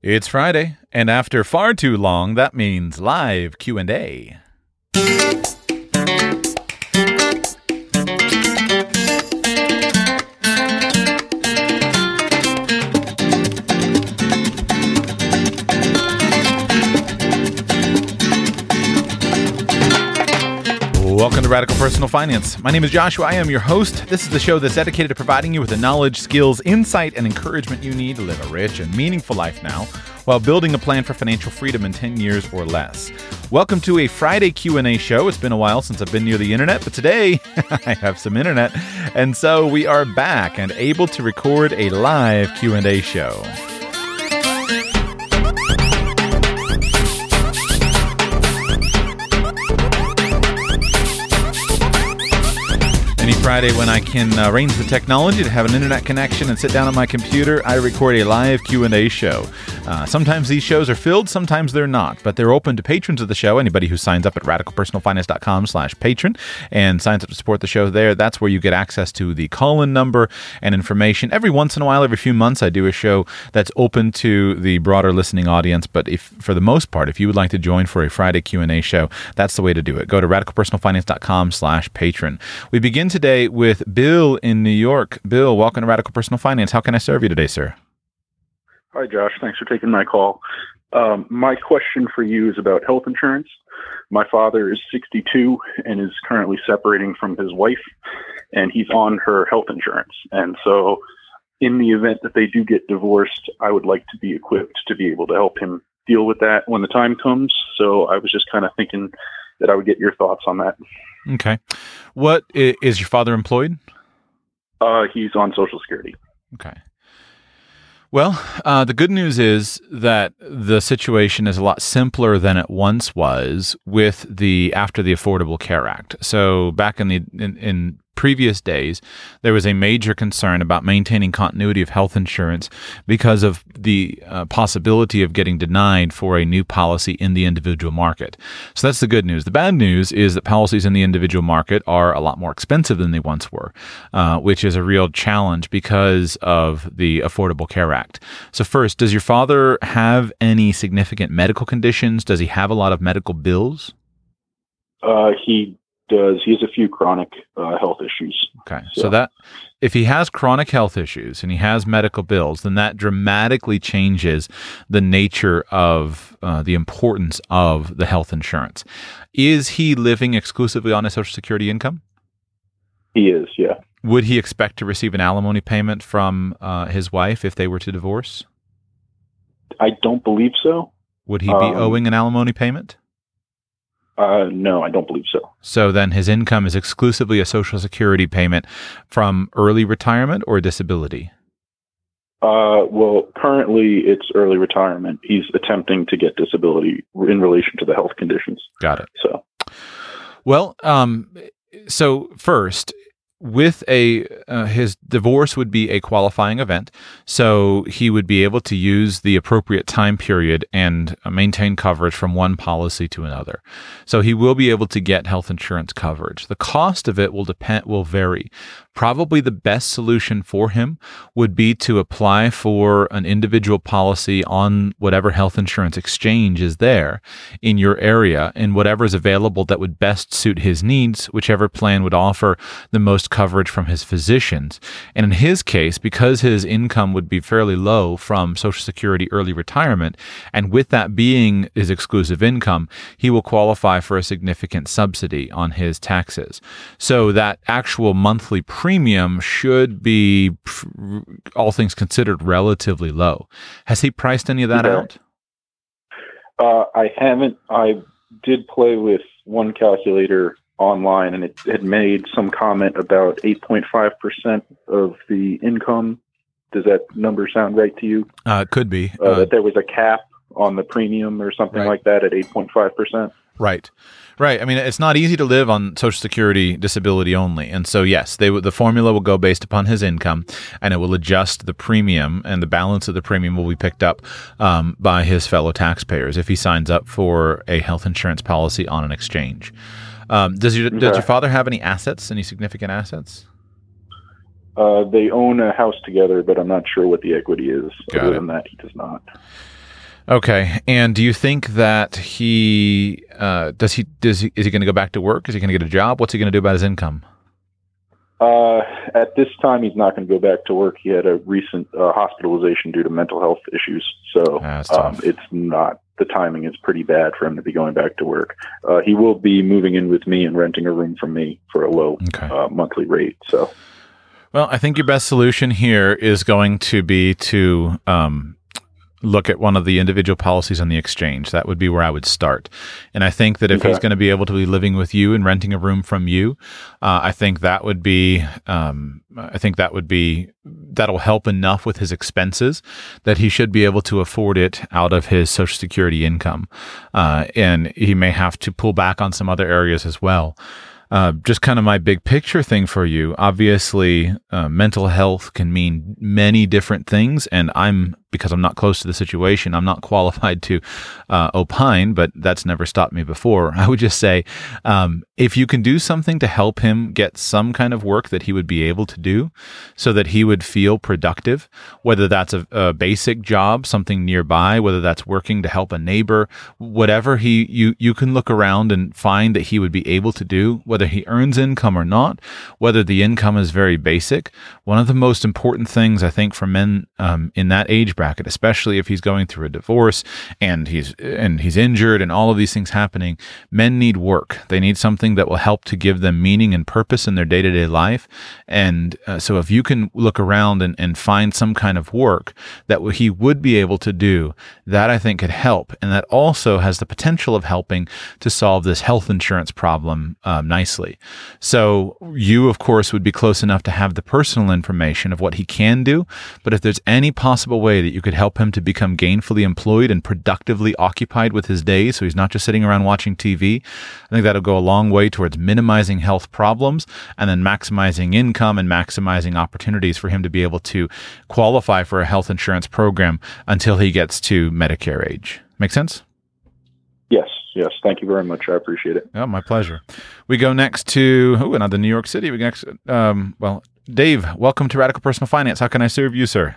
It's Friday, and after far too long, that means live Q&A. To Radical Personal Finance. My name is Joshua. I am your host. This is the show that's dedicated to providing you with the knowledge, skills, insight, and encouragement you need to live a rich and meaningful life now while building a plan for financial freedom in 10 years or less. Welcome to a Friday Q&A show. It's been a while since I've been near the internet, but today I have some internet, and so we are back and able to record a live Q&A show. Friday when I can uh, arrange the technology to have an internet connection and sit down at my computer, I record a live Q&A show. Uh, sometimes these shows are filled, sometimes they're not, but they're open to patrons of the show. Anybody who signs up at radicalpersonalfinance.com slash patron and signs up to support the show there, that's where you get access to the call-in number and information. Every once in a while, every few months, I do a show that's open to the broader listening audience. But if, for the most part, if you would like to join for a Friday Q&A show, that's the way to do it. Go to radicalpersonalfinance.com slash patron. We begin today with Bill in New York. Bill, welcome to Radical Personal Finance. How can I serve you today, sir? Hi, Josh. Thanks for taking my call. Um, my question for you is about health insurance. My father is 62 and is currently separating from his wife, and he's on her health insurance. And so, in the event that they do get divorced, I would like to be equipped to be able to help him deal with that when the time comes. So, I was just kind of thinking that I would get your thoughts on that. Okay. What is your father employed? Uh, he's on Social Security. Okay. Well, uh, the good news is that the situation is a lot simpler than it once was with the after the Affordable Care Act. So back in the in, in previous days, there was a major concern about maintaining continuity of health insurance because of the uh, possibility of getting denied for a new policy in the individual market. So that's the good news. The bad news is that policies in the individual market are a lot more expensive than they once were, uh, which is a real challenge because of the Affordable Care Act. So, first, does your father have any significant medical conditions? Does he have a lot of medical bills? Uh, he does. He has a few chronic uh, health issues. Okay, so. so that if he has chronic health issues and he has medical bills, then that dramatically changes the nature of uh, the importance of the health insurance. Is he living exclusively on a Social Security income? He is, yeah. Would he expect to receive an alimony payment from uh, his wife if they were to divorce? I don't believe so. Would he be um, owing an alimony payment? Uh, no, I don't believe so. So then his income is exclusively a Social Security payment from early retirement or disability? Uh, well, currently it's early retirement. He's attempting to get disability in relation to the health conditions. Got it. So, well, um, so first, with a uh, his divorce would be a qualifying event. So he would be able to use the appropriate time period and uh, maintain coverage from one policy to another. So he will be able to get health insurance coverage. The cost of it will depend will vary. Probably the best solution for him would be to apply for an individual policy on whatever health insurance exchange is there in your area and whatever is available that would best suit his needs whichever plan would offer the most coverage from his physicians. And in his case, because his income would be fairly low from Social Security early retirement, and with that being his exclusive income, he will qualify for a significant subsidy on his taxes. So that actual monthly premium should be, all things considered, relatively low. Has he priced any of that out? Uh, I haven't. I did play with one calculator online, and it had made some comment about 8.5% of the income. Does that number sound right to you? Uh, it could be. Uh, uh, that there was a cap on the premium or something right. like that at 8.5%. Right. Right. I mean, it's not easy to live on Social Security disability only, and so yes, they the formula will go based upon his income, and it will adjust the premium, and the balance of the premium will be picked up um, by his fellow taxpayers if he signs up for a health insurance policy on an exchange. Um, does your does your father have any assets? Any significant assets? Uh, they own a house together, but I'm not sure what the equity is. Got Other it. than that, he does not. Okay. And do you think that he uh, does he does he is he going to go back to work? Is he going to get a job? What's he going to do about his income? Uh, at this time, he's not going to go back to work. He had a recent uh, hospitalization due to mental health issues, so um, it's not. The timing is pretty bad for him to be going back to work. Uh, he will be moving in with me and renting a room from me for a low okay. Uh, monthly rate. So, well, I think your best solution here is going to be to um, look at one of the individual policies on the exchange. That would be where I would start. And I think that if okay. he's going to be able to be living with you and renting a room from you, uh, I think that would be, um, I think that would be, that'll help enough with his expenses that he should be able to afford it out of his Social Security income. Uh, and he may have to pull back on some other areas as well. Uh, just kind of my big picture thing for you. Obviously, uh, mental health can mean many different things, and I'm because I'm not close to the situation, I'm not qualified to uh, opine, but that's never stopped me before. I would just say um, if you can do something to help him get some kind of work that he would be able to do so that he would feel productive, whether that's a, a basic job, something nearby, whether that's working to help a neighbor, whatever he you you can look around and find that he would be able to do, whether he earns income or not, whether the income is very basic. One of the most important things I think for men um, in that age bracket, especially if he's going through a divorce and he's and he's injured and all of these things happening. Men need work. They need something that will help to give them meaning and purpose in their day to day life. And uh, so, if you can look around and, and find some kind of work that he would be able to do, that I think could help, and that also has the potential of helping to solve this health insurance problem um, nicely. So you, of course, would be close enough to have the personal information of what he can do. But if there's any possible way that that you could help him to become gainfully employed and productively occupied with his days so he's not just sitting around watching TV. I think that'll go a long way towards minimizing health problems and then maximizing income and maximizing opportunities for him to be able to qualify for a health insurance program until he gets to Medicare age. Make sense? Yes, yes. Thank you very much. I appreciate it. Oh, my pleasure. We go next to oh, another New York City. We next, um, well, Dave. Welcome to Radical Personal Finance. How can I serve you, sir?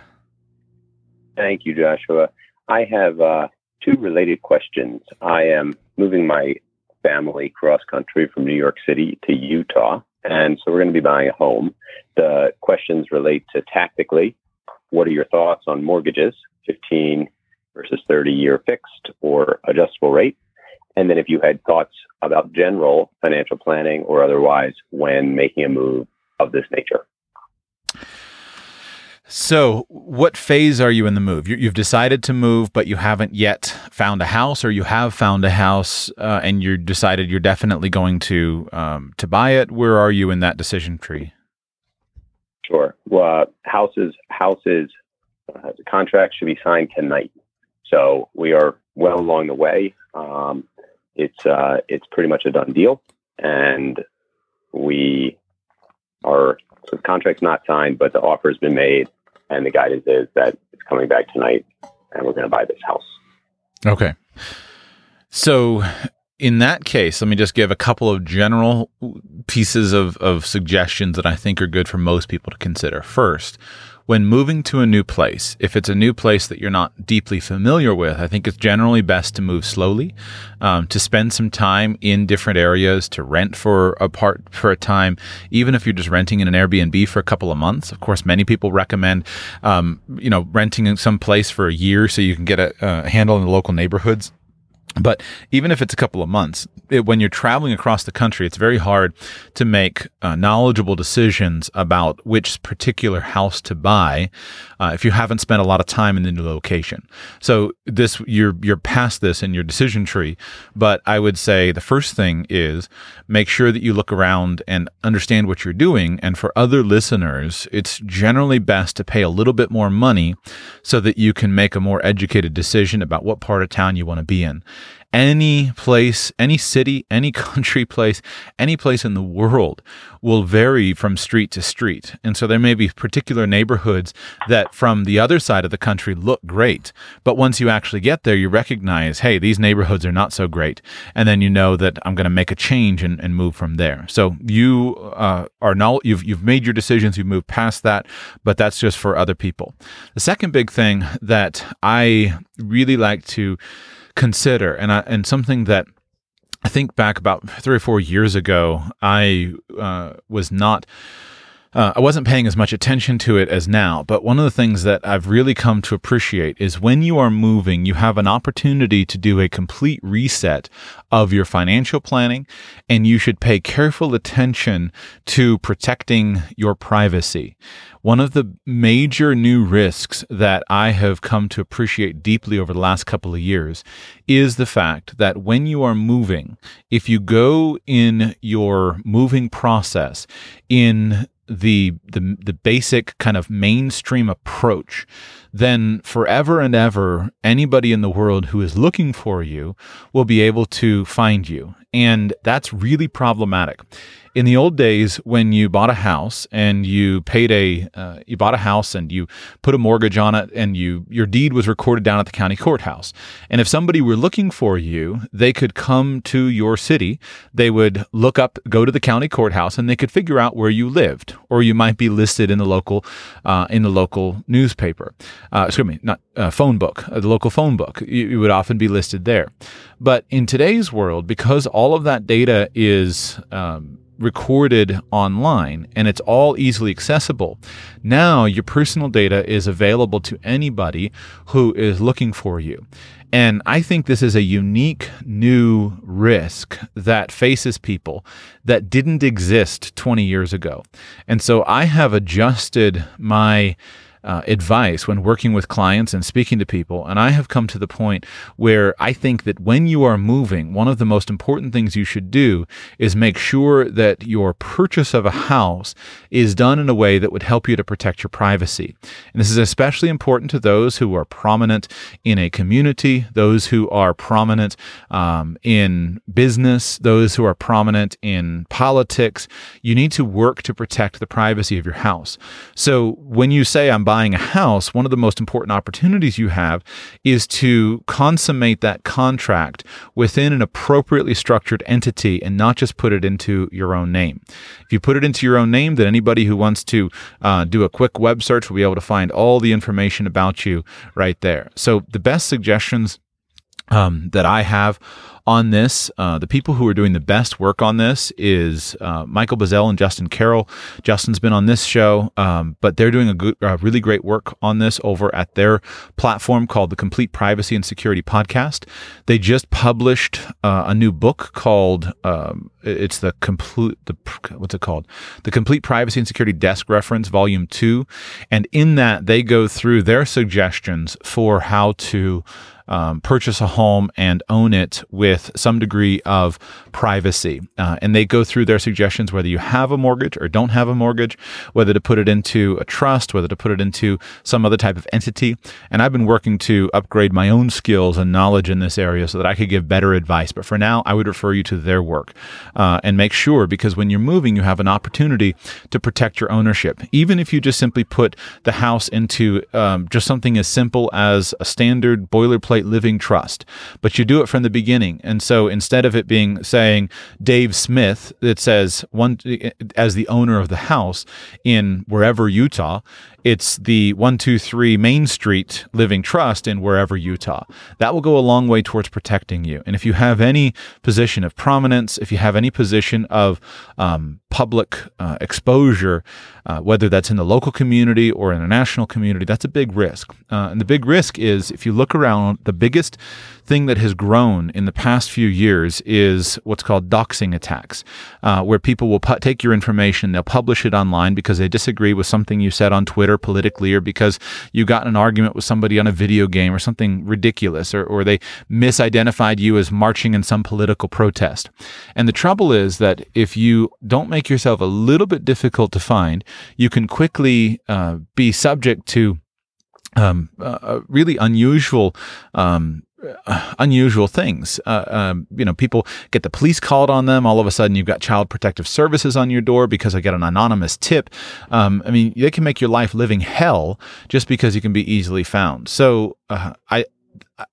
Thank you, Joshua. I have uh, two related questions. I am moving my family cross country from New York City to Utah, and so we're going to be buying a home. The questions relate to tactically what are your thoughts on mortgages, 15 versus 30 year fixed or adjustable rate? And then if you had thoughts about general financial planning or otherwise when making a move of this nature. So, what phase are you in the move? You, have decided to move, but you haven't yet found a house, or you have found a house uh, and you decided you're definitely going to um, to buy it. Where are you in that decision tree? Sure. Well, uh, houses houses uh, the contract should be signed tonight, so we are well along the way. Um, it's uh, it's pretty much a done deal, and we are so the contract's not signed, but the offer's been made and the guidance is that it's coming back tonight and we're going to buy this house. Okay. So in that case, let me just give a couple of general pieces of, of suggestions that I think are good for most people to consider. First, when moving to a new place, if it's a new place that you're not deeply familiar with, I think it's generally best to move slowly, um, to spend some time in different areas, to rent for a part for a time, even if you're just renting in an Airbnb for a couple of months. Of course, many people recommend, um, you know, renting in some place for a year so you can get a, a handle in the local neighborhoods. But even if it's a couple of months, it, when you're traveling across the country, it's very hard to make uh, knowledgeable decisions about which particular house to buy uh, if you haven't spent a lot of time in the new location. So this you're you're past this in your decision tree, but I would say the first thing is make sure that you look around and understand what you're doing. And for other listeners, it's generally best to pay a little bit more money so that you can make a more educated decision about what part of town you want to be in. Any place, any city, any country place, any place in the world will vary from street to street. And so there may be particular neighborhoods that from the other side of the country look great. But once you actually get there, you recognize, hey, these neighborhoods are not so great. And then you know that I'm going to make a change and, and, move from there. So you uh, are now, you've, you've made your decisions, you've moved past that, but that's just for other people. The second big thing that I really like to consider, and I, and something that I think back about three or four years ago, I uh, was not. Uh, I wasn't paying as much attention to it as now, but one of the things that I've really come to appreciate is when you are moving, you have an opportunity to do a complete reset of your financial planning, and you should pay careful attention to protecting your privacy. One of the major new risks that I have come to appreciate deeply over the last couple of years is the fact that when you are moving, if you go in your moving process in the the the basic kind of mainstream approach, then forever and ever anybody in the world who is looking for you will be able to find you. And that's really problematic in the old days when you bought a house and you paid a uh, you bought a house and you put a mortgage on it and you your deed was recorded down at the county courthouse. And if somebody were looking for you they could come to your city. They would look up go to the county courthouse and they could figure out where you lived. Or you might be listed in the local uh, in the local newspaper. Uh, excuse me not uh, phone book uh, the local phone book. You, you would often be listed there. But in today's world because all of that data is um, recorded online and it's all easily accessible. Now your personal data is available to anybody who is looking for you. And I think this is a unique new risk that faces people that didn't exist 20 years ago. And so I have adjusted my uh, advice when working with clients and speaking to people. And I have come to the point where I think that when you are moving, one of the most important things you should do is make sure that your purchase of a house is done in a way that would help you to protect your privacy. And this is especially important to those who are prominent in a community, those who are prominent um, in business, those who are prominent in politics. You need to work to protect the privacy of your house. So when you say, I'm buying a house, one of the most important opportunities you have is to consummate that contract within an appropriately structured entity and not just put it into your own name. If you put it into your own name, then anybody who wants to uh, do a quick web search will be able to find all the information about you right there. So the best suggestions um, that I have on this. Uh, the people who are doing the best work on this is uh, Michael Bazzell and Justin Carroll. Justin's been on this show, um, but they're doing a good, uh, really great work on this over at their platform called the Complete Privacy and Security Podcast. They just published uh, a new book called um, it's the complete the what's it called the complete privacy and security desk reference volume 2 and in that they go through their suggestions for how to um, purchase a home and own it with some degree of privacy. Uh, and they go through their suggestions whether you have a mortgage or don't have a mortgage, whether to put it into a trust, whether to put it into some other type of entity. And I've been working to upgrade my own skills and knowledge in this area so that I could give better advice. But for now, I would refer you to their work uh, and make sure because when you're moving, you have an opportunity to protect your ownership. Even if you just simply put the house into um, just something as simple as a standard boilerplate living trust, but you do it from the beginning. And so instead of it being saying Dave Smith, it says one as the owner of the house in wherever Utah, it's the 123 Main Street Living Trust in wherever Utah. That will go a long way towards protecting you. And if you have any position of prominence, if you have any position of um, public uh, exposure, uh, whether that's in the local community or in the national community, that's a big risk. Uh, and the big risk is if you look around, the biggest thing that has grown in the past few years is what's called doxing attacks, uh, where people will take your information, they'll publish it online because they disagree with something you said on Twitter politically, or because you got in an argument with somebody on a video game or something ridiculous, or, or they misidentified you as marching in some political protest. And the trouble is that if you don't make yourself a little bit difficult to find, you can quickly uh, be subject to um, uh, really unusual um, uh, unusual things. Uh, um, you know, people get the police called on them. All of a sudden, you've got child protective services on your door because I get an anonymous tip. Um, I mean, they can make your life living hell just because you can be easily found. So uh, I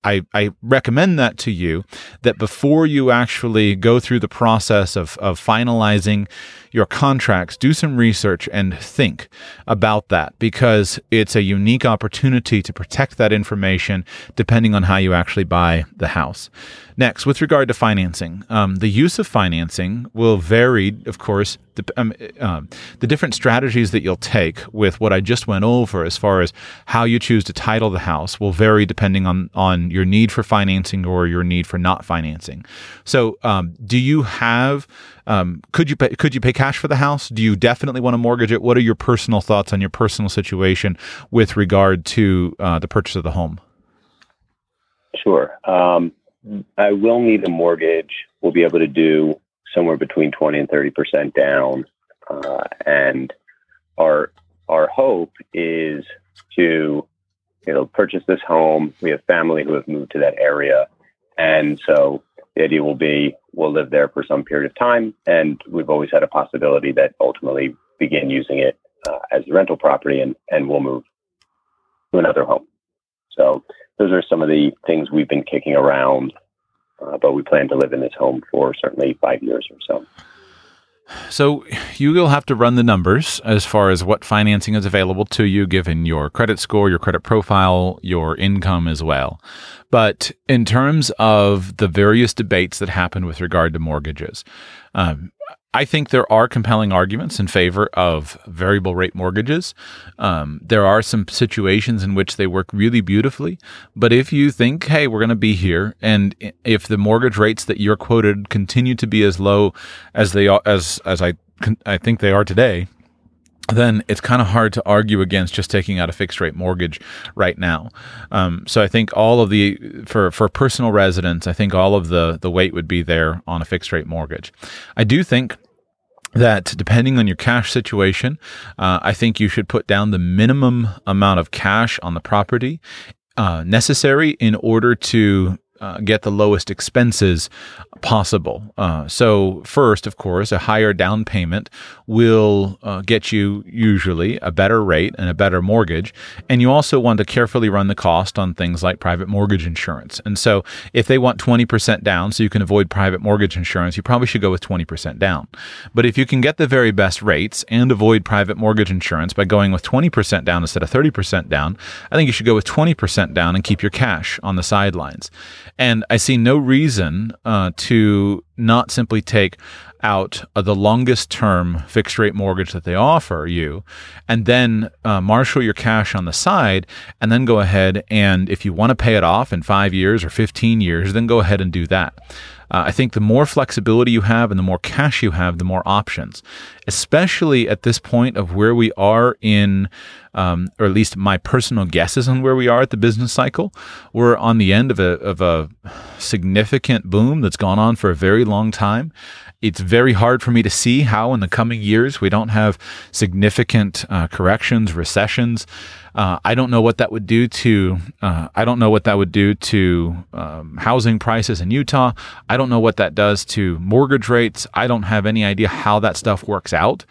I, I recommend that to you that before you actually go through the process of, of finalizing your contracts, do some research and think about that because it's a unique opportunity to protect that information depending on how you actually buy the house. Next, with regard to financing, um, the use of financing will vary, of course, the, um, uh, the different strategies that you'll take with what I just went over as far as how you choose to title the house will vary depending on, on your need for financing or your need for not financing. So, um, do you have um, could you pay, could you pay cash for the house? Do you definitely want to mortgage it? What are your personal thoughts on your personal situation with regard to uh, the purchase of the home? Sure. Um, I will need a mortgage. We'll be able to do somewhere between twenty and thirty percent down, uh, and our our hope is to you know purchase this home. We have family who have moved to that area, and so the idea will be we'll live there for some period of time, and we've always had a possibility that ultimately begin using it uh, as a rental property, and and we'll move to another home. So those are some of the things we've been kicking around, uh, but we plan to live in this home for certainly five years or so. So you will have to run the numbers as far as what financing is available to you given your credit score, your credit profile, your income as well. But in terms of the various debates that happen with regard to mortgages, um, I think there are compelling arguments in favor of variable rate mortgages. Um, there are some situations in which they work really beautifully. But if you think, hey, we're going to be here, and if the mortgage rates that you're quoted continue to be as low as they are, as as I I think they are today, then it's kind of hard to argue against just taking out a fixed rate mortgage right now. Um, so I think all of the for for personal residents, I think all of the the weight would be there on a fixed rate mortgage. I do think that depending on your cash situation, uh, I think you should put down the minimum amount of cash on the property uh, necessary in order to uh, get the lowest expenses possible. Uh, so, first, of course, a higher down payment will uh, get you usually a better rate and a better mortgage. And you also want to carefully run the cost on things like private mortgage insurance. And so, if they want 20% down so you can avoid private mortgage insurance, you probably should go with 20% down. But if you can get the very best rates and avoid private mortgage insurance by going with 20% down instead of 30% down, I think you should go with 20% down and keep your cash on the sidelines. And I see no reason uh, to not simply take out uh, the longest term fixed rate mortgage that they offer you and then uh, marshal your cash on the side and then go ahead and if you want to pay it off in five years or 15 years then go ahead and do that uh, I think the more flexibility you have and the more cash you have, the more options, especially at this point of where we are in, um, or at least my personal guesses on where we are at the business cycle. We're on the end of a, of a significant boom that's gone on for a very long time. It's very hard for me to see how in the coming years we don't have significant uh, corrections, recessions. Uh, I don't know what that would do to. Uh, I don't know what that would do to um, housing prices in Utah. I don't know what that does to mortgage rates. I don't have any idea how that stuff works out.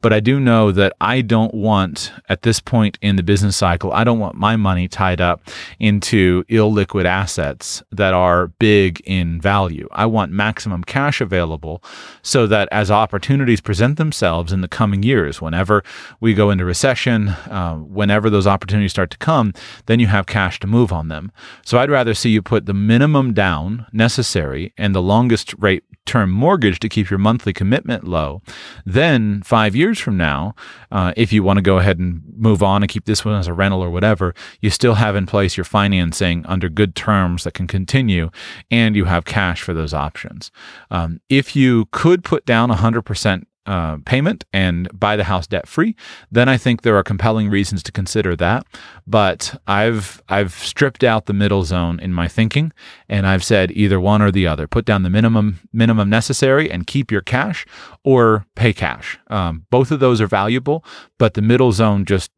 But I do know that I don't want, at this point in the business cycle, I don't want my money tied up into illiquid assets that are big in value. I want maximum cash available so that as opportunities present themselves in the coming years, whenever we go into recession, uh, whenever those opportunities start to come, then you have cash to move on them. So I'd rather see you put the minimum down necessary and the longest rate term mortgage to keep your monthly commitment low. Then, five years from now, uh, if you want to go ahead and move on and keep this one as a rental or whatever, you still have in place your financing under good terms that can continue, and you have cash for those options. Um, if you could put down 100% uh, payment and buy the house debt free, then I think there are compelling reasons to consider that. But I've I've stripped out the middle zone in my thinking, and I've said either one or the other. Put down the minimum minimum necessary and keep your cash, or pay cash. Um, both of those are valuable, but the middle zone just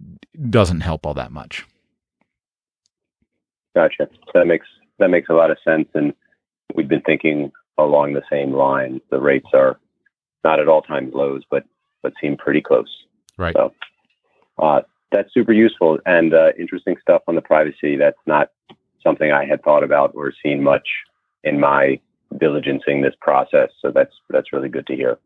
doesn't help all that much. Gotcha. That makes that makes a lot of sense, and we've been thinking along the same lines. The rates are not at all time lows, but but seem pretty close. Right. So uh, that's super useful and uh, interesting stuff on the privacy. That's not something I had thought about or seen much in my diligencing this process. So that's that's really good to hear.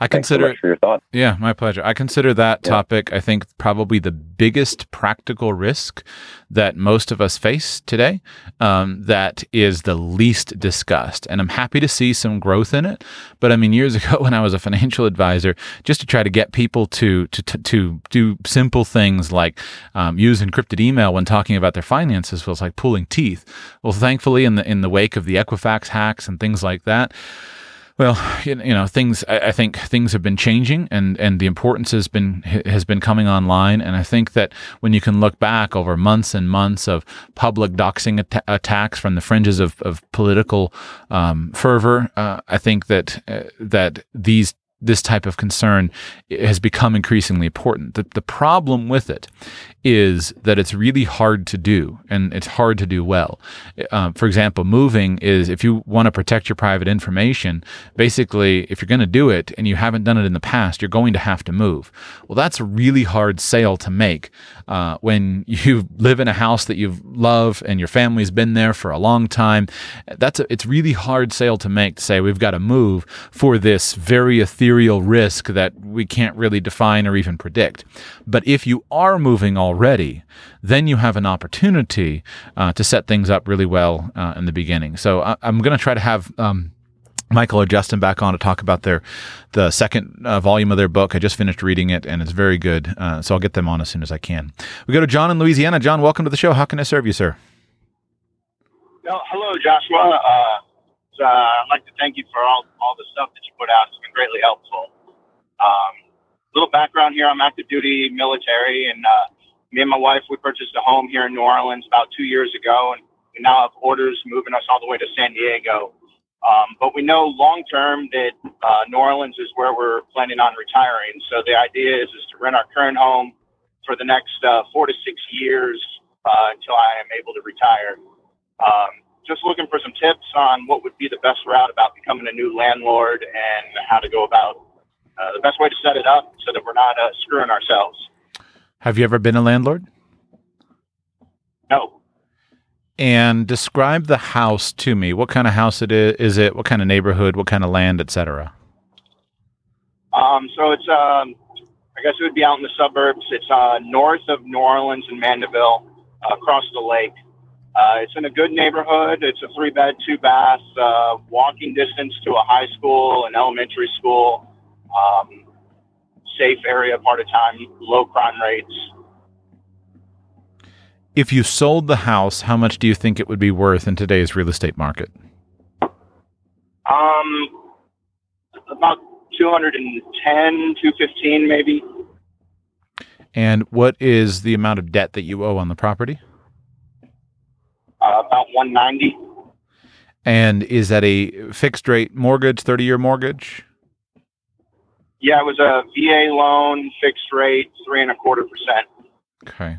I so consider much for your thoughts. Yeah, my pleasure. I consider that Yeah. topic, I think, probably the biggest practical risk that most of us face today um, that is the least discussed. And I'm happy to see some growth in it. But I mean, years ago when I was a financial advisor, just to try to get people to, to, to, to do simple things like um, use encrypted email when talking about their finances was like pulling teeth. Well, thankfully, in the, in the wake of the Equifax hacks and things like that, well, you know, things. I think things have been changing, and and the importance has been has been coming online. And I think that when you can look back over months and months of public doxing atta- attacks from the fringes of of political um, fervor, uh, I think that uh, that these this type of concern has become increasingly important. The, the problem with it is that it's really hard to do and it's hard to do well. Um, for example, moving is if you want to protect your private information, basically, if you're going to do it and you haven't done it in the past, you're going to have to move. Well, that's a really hard sale to make uh, when you live in a house that you love and your family's been there for a long time. That's a, it's really hard sale to make to say we've got to move for this very ethereal risk that we can't really define or even predict. But if you are moving already, then you have an opportunity uh, to set things up really well uh, in the beginning. So I, I'm going to try to have. Um, Michael or Justin back on to talk about their the second uh, volume of their book. I just finished reading it and it's very good. Uh, so I'll get them on as soon as I can. We go to John in Louisiana. John, welcome to the show. How can I serve you, sir? Hello, Joshua. Uh, uh, I'd like to thank you for all, all the stuff that you put out. It's been greatly helpful. Um, little background here: I'm active duty military, and uh, me and my wife we purchased a home here in New Orleans about two years ago, and we now have orders moving us all the way to San Diego. Um, but we know long term that uh, New Orleans is where we're planning on retiring. So the idea is is to rent our current home for the next uh, four to six years uh, until I am able to retire. Um, just looking for some tips on what would be the best route about becoming a new landlord and how to go about uh, the best way to set it up so that we're not uh, screwing ourselves. Have you ever been a landlord? No. And describe the house to me. What kind of house it is? Is it? What kind of neighborhood? What kind of land, etc. Um, so it's, um, I guess it would be out in the suburbs. It's uh, north of New Orleans and Mandeville, uh, across the lake. Uh, it's in a good neighborhood. It's a three bed, two bath, uh, walking distance to a high school, an elementary school, um, safe area part of time, low crime rates. If you sold the house, how much do you think it would be worth in today's real estate market? Um, about 210, 215 maybe. And what is the amount of debt that you owe on the property? Uh, about 190. And is that a fixed rate mortgage, 30 year mortgage? Yeah, it was a VA loan, fixed rate, three and a quarter percent. Okay.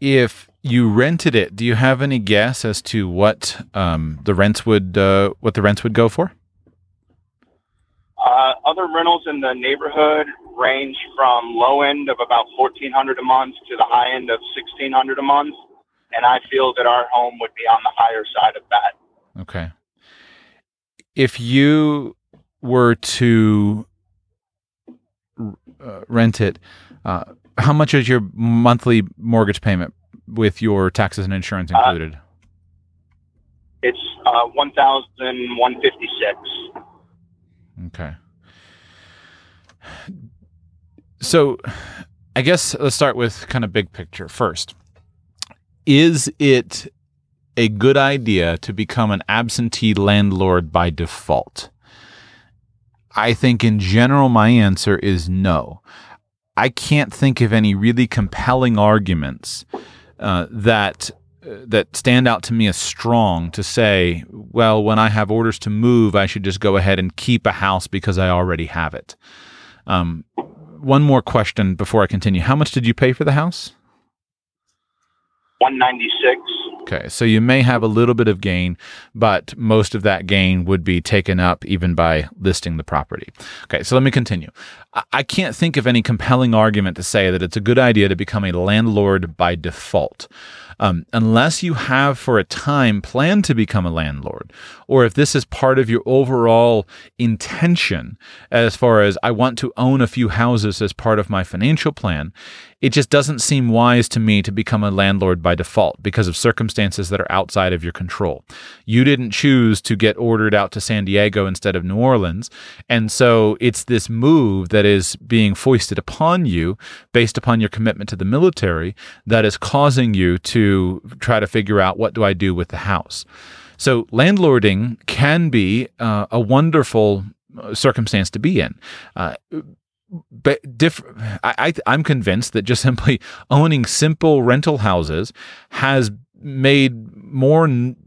If you rented it, do you have any guess as to what um, the rents would uh, what the rents would go for? Uh, other rentals in the neighborhood range from low end of about 1400 a month to the high end of 1600 a month. And I feel that our home would be on the higher side of that. Okay. If you were to uh, rent it, uh, how much is your monthly mortgage payment with your taxes and insurance Uh, included? It's uh, 1156 Okay. So, I guess let's start with kind of big picture first. Is it a good idea to become an absentee landlord by default? I think in general, my answer is no. I can't think of any really compelling arguments uh, that uh, that stand out to me as strong to say, well, when I have orders to move, I should just go ahead and keep a house because I already have it. Um, one more question before I continue. How much did you pay for the house? 196 Okay, so you may have a little bit of gain, but most of that gain would be taken up even by listing the property. Okay, so let me continue. I can't think of any compelling argument to say that it's a good idea to become a landlord by default um, unless you have for a time planned to become a landlord, or if this is part of your overall intention as far as I want to own a few houses as part of my financial plan, it just doesn't seem wise to me to become a landlord by default because of circumstances that are outside of your control. You didn't choose to get ordered out to San Diego instead of New Orleans. And so it's this move that is being foisted upon you based upon your commitment to the military that is causing you to try to figure out what do I do with the house. So landlording can be uh, a wonderful uh, circumstance to be in. Uh, but diff- I, I, am convinced that just simply owning simple rental houses has made more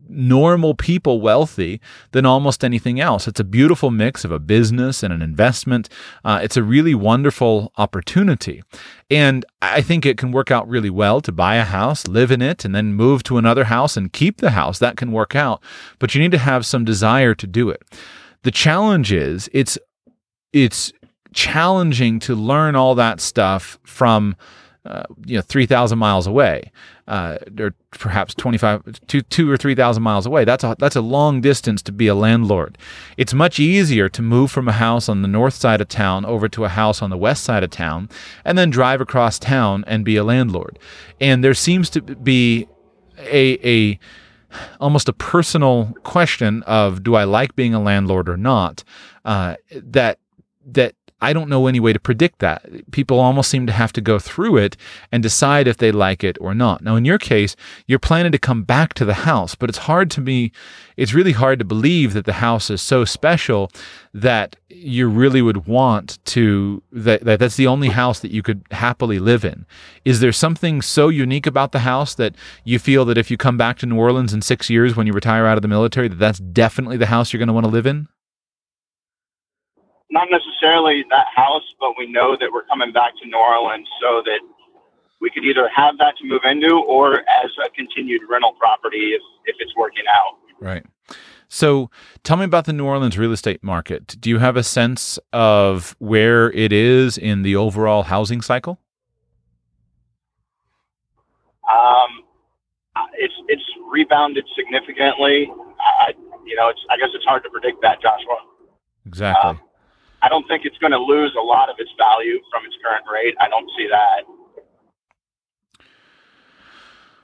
normal people wealthy than almost anything else. It's a beautiful mix of a business and an investment. Uh, it's a really wonderful opportunity. And I think it can work out really well to buy a house, live in it, and then move to another house and keep the house. That can work out. But you need to have some desire to do it. The challenge is it's it's challenging to learn all that stuff from uh, you know 3000 miles away uh, or perhaps 25 two, two or 3000 miles away. That's a that's a long distance to be a landlord. It's much easier to move from a house on the north side of town over to a house on the west side of town and then drive across town and be a landlord. And there seems to be a a almost a personal question of do I like being a landlord or not uh, that that I don't know any way to predict that. People almost seem to have to go through it and decide if they like it or not. Now, in your case, you're planning to come back to the house, but it's hard to me, it's really hard to believe that the house is so special that you really would want to, that, that that's the only house that you could happily live in. Is there something so unique about the house that you feel that if you come back to New Orleans in six years when you retire out of the military, that that's definitely the house you're going to want to live in? Not necessarily that house, but we know that we're coming back to New Orleans so that we could either have that to move into or as a continued rental property if, if it's working out. Right. So tell me about the New Orleans real estate market. Do you have a sense of where it is in the overall housing cycle? Um, it's it's rebounded significantly. I, you know, it's I guess it's hard to predict that, Joshua. Exactly. Um, I don't think it's going to lose a lot of its value from its current rate. I don't see that.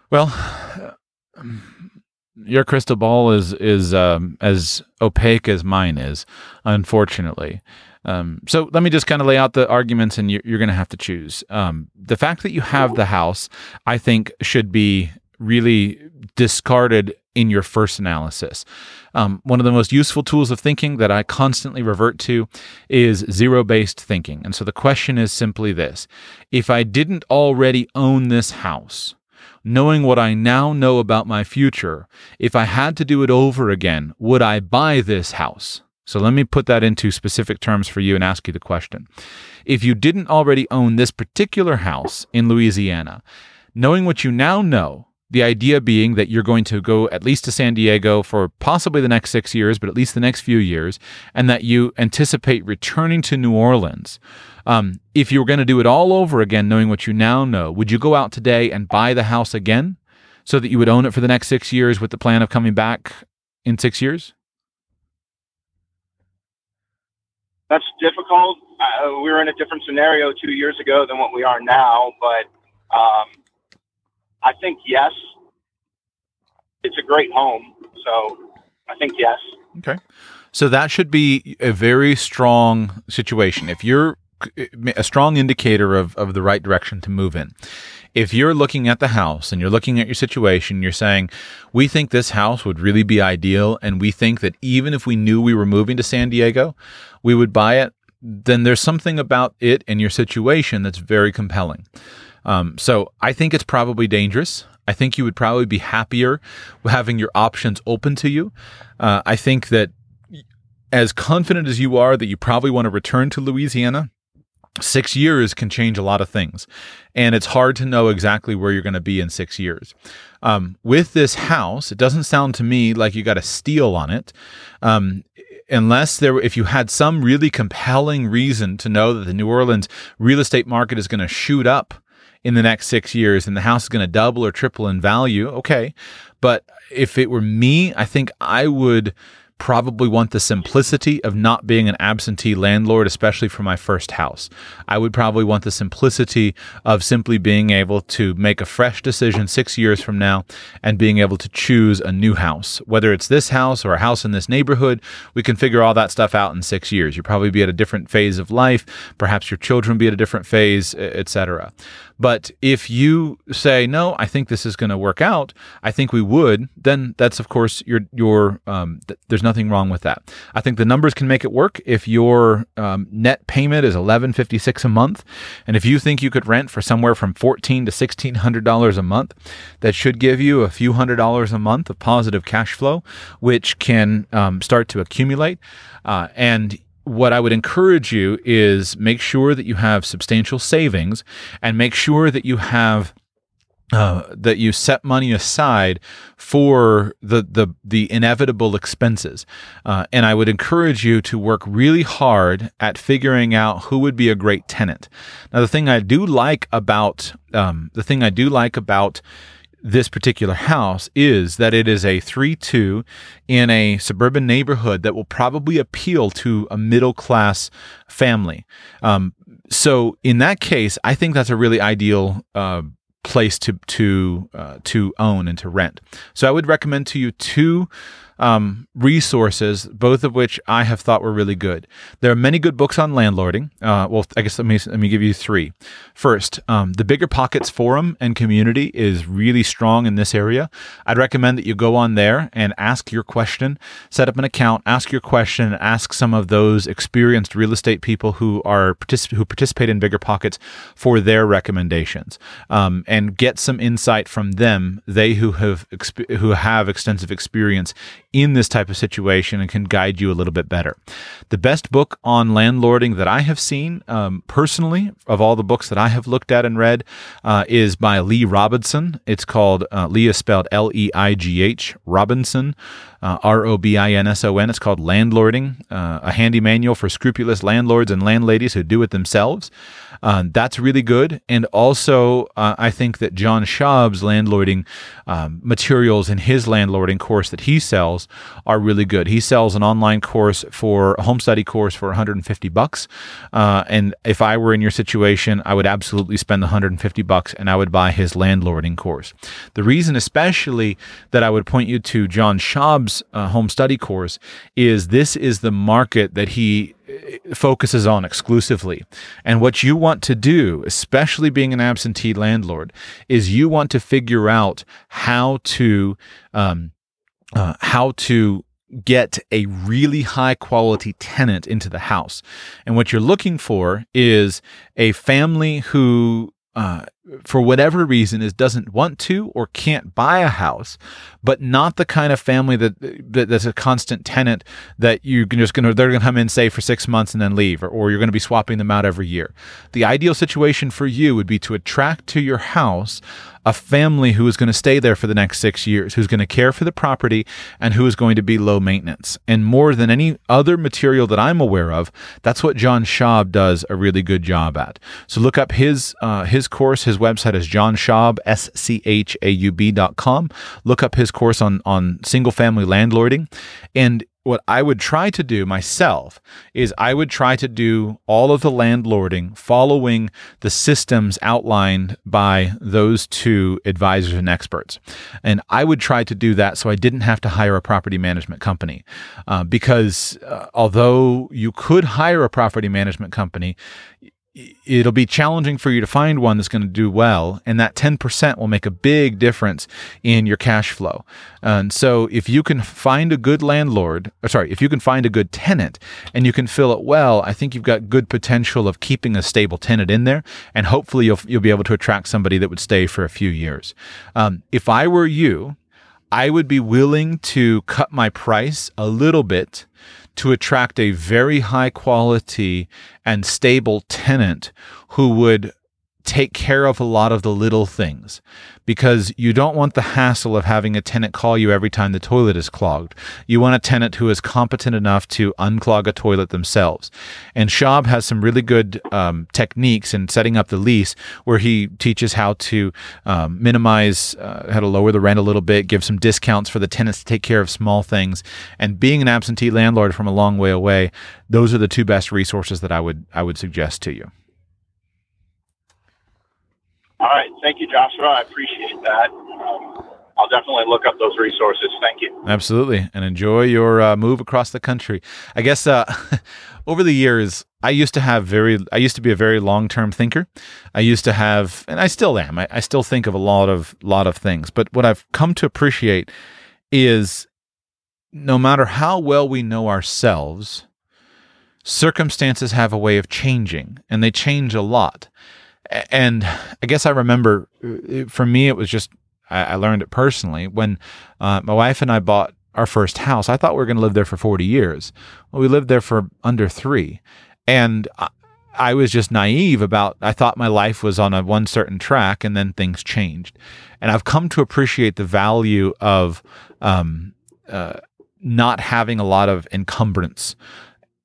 Well, your crystal ball is is um, as opaque as mine is, unfortunately. Um, so let me just kind of lay out the arguments, and you're, you're going to have to choose. Um, the fact that you have the house, I think, should be really discarded in your first analysis. Um, one of the most useful tools of thinking that I constantly revert to is zero based thinking. And so the question is simply this If I didn't already own this house, knowing what I now know about my future, if I had to do it over again, would I buy this house? So let me put that into specific terms for you and ask you the question. If you didn't already own this particular house in Louisiana, knowing what you now know, the idea being that you're going to go at least to San Diego for possibly the next six years, but at least the next few years, and that you anticipate returning to New Orleans. Um, if you were going to do it all over again, knowing what you now know, would you go out today and buy the house again so that you would own it for the next six years with the plan of coming back in six years? That's difficult. Uh, we were in a different scenario two years ago than what we are now, but um, I think yes. It's a great home, so I think yes. Okay. So that should be a very strong situation. If you're a strong indicator of, of the right direction to move in. If you're looking at the house and you're looking at your situation, you're saying, we think this house would really be ideal. And we think that even if we knew we were moving to San Diego, we would buy it. Then there's something about it and your situation that's very compelling. Um, so I think it's probably dangerous. I think you would probably be happier having your options open to you. Uh, I think that as confident as you are that you probably want to return to Louisiana, Six years can change a lot of things, and it's hard to know exactly where you're going to be in six years. Um, with this house, it doesn't sound to me like you got a steal on it. Um, unless there if you had some really compelling reason to know that the New Orleans real estate market is going to shoot up in the next 6 years and the house is going to double or triple in value okay. But if it were me i think i would probably want the simplicity of not being an absentee landlord, especially for my first house. I would probably want the simplicity of simply being able to make a fresh decision six years from now and being able to choose a new house. Whether it's this house or a house in this neighborhood, we can figure all that stuff out in six years. You'll probably be at a different phase of life. Perhaps your children be at a different phase, etc. But if you say no, I think this is going to work out. I think we would. Then that's of course your your um, th- there's nothing nothing wrong with that. I think the numbers can make it work if your um, net payment is eleven fifty six a month, and if you think you could rent for somewhere from fourteen to sixteen hundred dollars a month, that should give you a few hundred dollars a month of positive cash flow, which can um, start to accumulate. Uh, and what I would encourage you is make sure that you have substantial savings and make sure that you have uh, that you set money aside for the the the inevitable expenses, uh, and I would encourage you to work really hard at figuring out who would be a great tenant. Now, the thing I do like about um, the thing I do like about this particular house is that it is a 3 2 in a suburban neighborhood that will probably appeal to a middle class family. Um, so, in that case, I think that's a really ideal uh, place to to uh, to own and to rent. So I would recommend to you two um, resources, both of which I have thought were really good. There are many good books on landlording. Uh, well, I guess let me let me give you three. First, um, the Bigger Pockets forum and community is really strong in this area. I'd recommend that you go on there and ask your question, set up an account, ask your question, ask some of those experienced real estate people who are particip- who participate in Bigger Pockets for their recommendations, um, and get some insight from them. They who have exp- who have extensive experience in this type of situation and can guide you a little bit better. The best book on landlording that I have seen um, personally, of all the books that I have looked at and read, uh, is by Leigh Robinson. It's called uh, Leigh is spelled L E I G H Robinson, uh, R O B I N S O N. It's called Landlording, uh, a handy manual for scrupulous landlords and landladies who do it themselves. Uh, that's really good. And also, uh, I think that John Schaub's landlording um, materials in his landlording course that he sells are really good. He sells an online course for a home study course for 150 bucks. Uh, and if I were in your situation, I would absolutely spend the 150 bucks and I would buy his landlording course. The reason, especially, that I would point you to John Schaub's uh, home study course is this is the market that he focuses on exclusively. And what you want to do, especially being an absentee landlord, is you want to figure out how to um, uh, how to get a really high quality tenant into the house. And what you're looking for is a family who uh, for whatever reason is doesn't want to or can't buy a house, but not the kind of family that, that that's a constant tenant that you're just gonna they're gonna come in say for six months and then leave, or, or you're gonna be swapping them out every year. The ideal situation for you would be to attract to your house a family who is going to stay there for the next six years, who's going to care for the property, and who is going to be low maintenance. And more than any other material that I'm aware of, that's what John Schaub does a really good job at. So look up his uh, his course, his website is John Schaub, S C H A U B dot com. Look up his course on, on single family landlording. And what I would try to do myself is I would try to do all of the landlording following the systems outlined by those two advisors and experts. And I would try to do that so I didn't have to hire a property management company. Uh, because uh, although you could hire a property management company, it'll be challenging for you to find one that's going to do well and that 10% will make a big difference in your cash flow. And so if you can find a good landlord or sorry if you can find a good tenant and you can fill it well i think you've got good potential of keeping a stable tenant in there and hopefully you'll, you'll be able to attract somebody that would stay for a few years. Um, if i were you I would be willing to cut my price a little bit to attract a very high quality and stable tenant who would take care of a lot of the little things because you don't want the hassle of having a tenant call you every time the toilet is clogged. You want a tenant who is competent enough to unclog a toilet themselves. And Schaub has some really good um, techniques in setting up the lease where he teaches how to um, minimize, uh, how to lower the rent a little bit, give some discounts for the tenants to take care of small things. And being an absentee landlord from a long way away, those are the two best resources that I would I would suggest to you. All right. Thank you, Joshua. I appreciate that. Um, I'll definitely look up those resources. Thank you. Absolutely. And enjoy your uh, move across the country. I guess uh, over the years, I used to have very, I used to be a very long term thinker. I used to have, and I still am, I, I still think of a lot of, lot of things. But what I've come to appreciate is no matter how well we know ourselves, circumstances have a way of changing and they change a lot and I guess I remember uh, for me, it was just, I, I learned it personally when uh, my wife and I bought our first house. I thought we were going to live there for 40 years. Well, we lived there for under three. And I, I was just naive about, I thought my life was on a one certain track and then things changed. And I've come to appreciate the value of, um, uh, not having a lot of encumbrance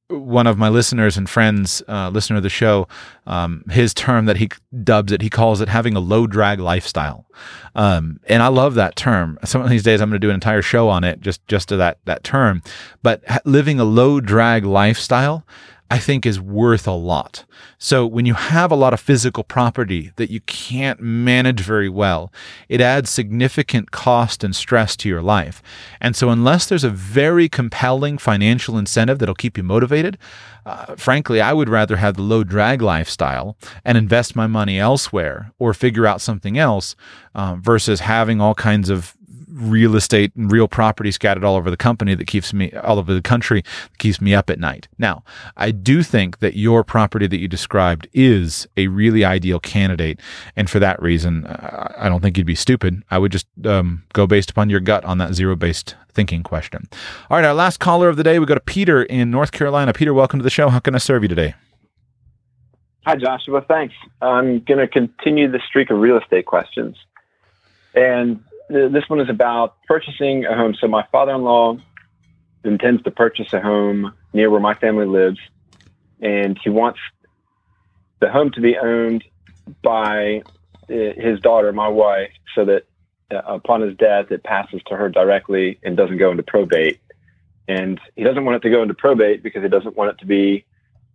one of my listeners and friends, uh, listener of the show, um, his term that he dubs it, he calls it having a low drag lifestyle. Um, and I love that term. Some of these days I'm going to do an entire show on it, just, just to that, that term. But living a low drag lifestyle, I think is worth a lot. So when you have a lot of physical property that you can't manage very well, it adds significant cost and stress to your life. And so unless there's a very compelling financial incentive that'll keep you motivated, uh, frankly, I would rather have the low drag lifestyle and invest my money elsewhere or figure out something else uh, versus having all kinds of real estate and real property scattered all over the company that keeps me all over the country keeps me up at night. Now, I do think that your property that you described is a really ideal candidate, and for that reason, I don't think you'd be stupid. I would just um, go based upon your gut on that zero-based thinking question. All right, our last caller of the day, we go to Peter in North Carolina. Peter, welcome to the show. How can I serve you today? Hi, Joshua. Thanks. I'm going to continue the streak of real estate questions. And this one is about purchasing a home. So my father-in-law intends to purchase a home near where my family lives, and he wants the home to be owned by uh, his daughter, my wife, so that uh, upon his death, it passes to her directly and doesn't go into probate. And he doesn't want it to go into probate because he doesn't want it to be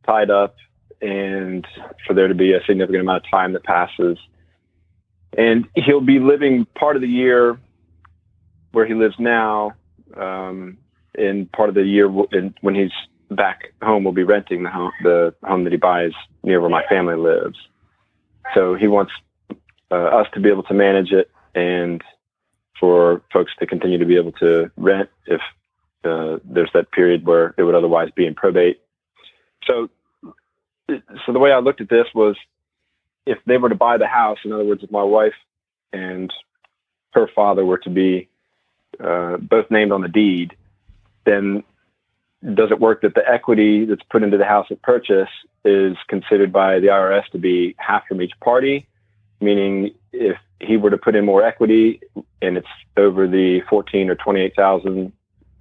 tied up and for there to be a significant amount of time that passes and he'll be living part of the year where he lives now, um, and part of the year w- when he's back home, will be renting the home, the home that he buys near where my family lives. So he wants uh, us to be able to manage it, and for folks to continue to be able to rent if uh, there's that period where it would otherwise be in probate. So, so the way I looked at this was if they were to buy the house, in other words, if my wife and her father were to be uh, both named on the deed, then does it work that the equity that's put into the house at purchase is considered by the IRS to be half from each party? Meaning, if he were to put in more equity and it's over the fourteen or twenty-eight thousand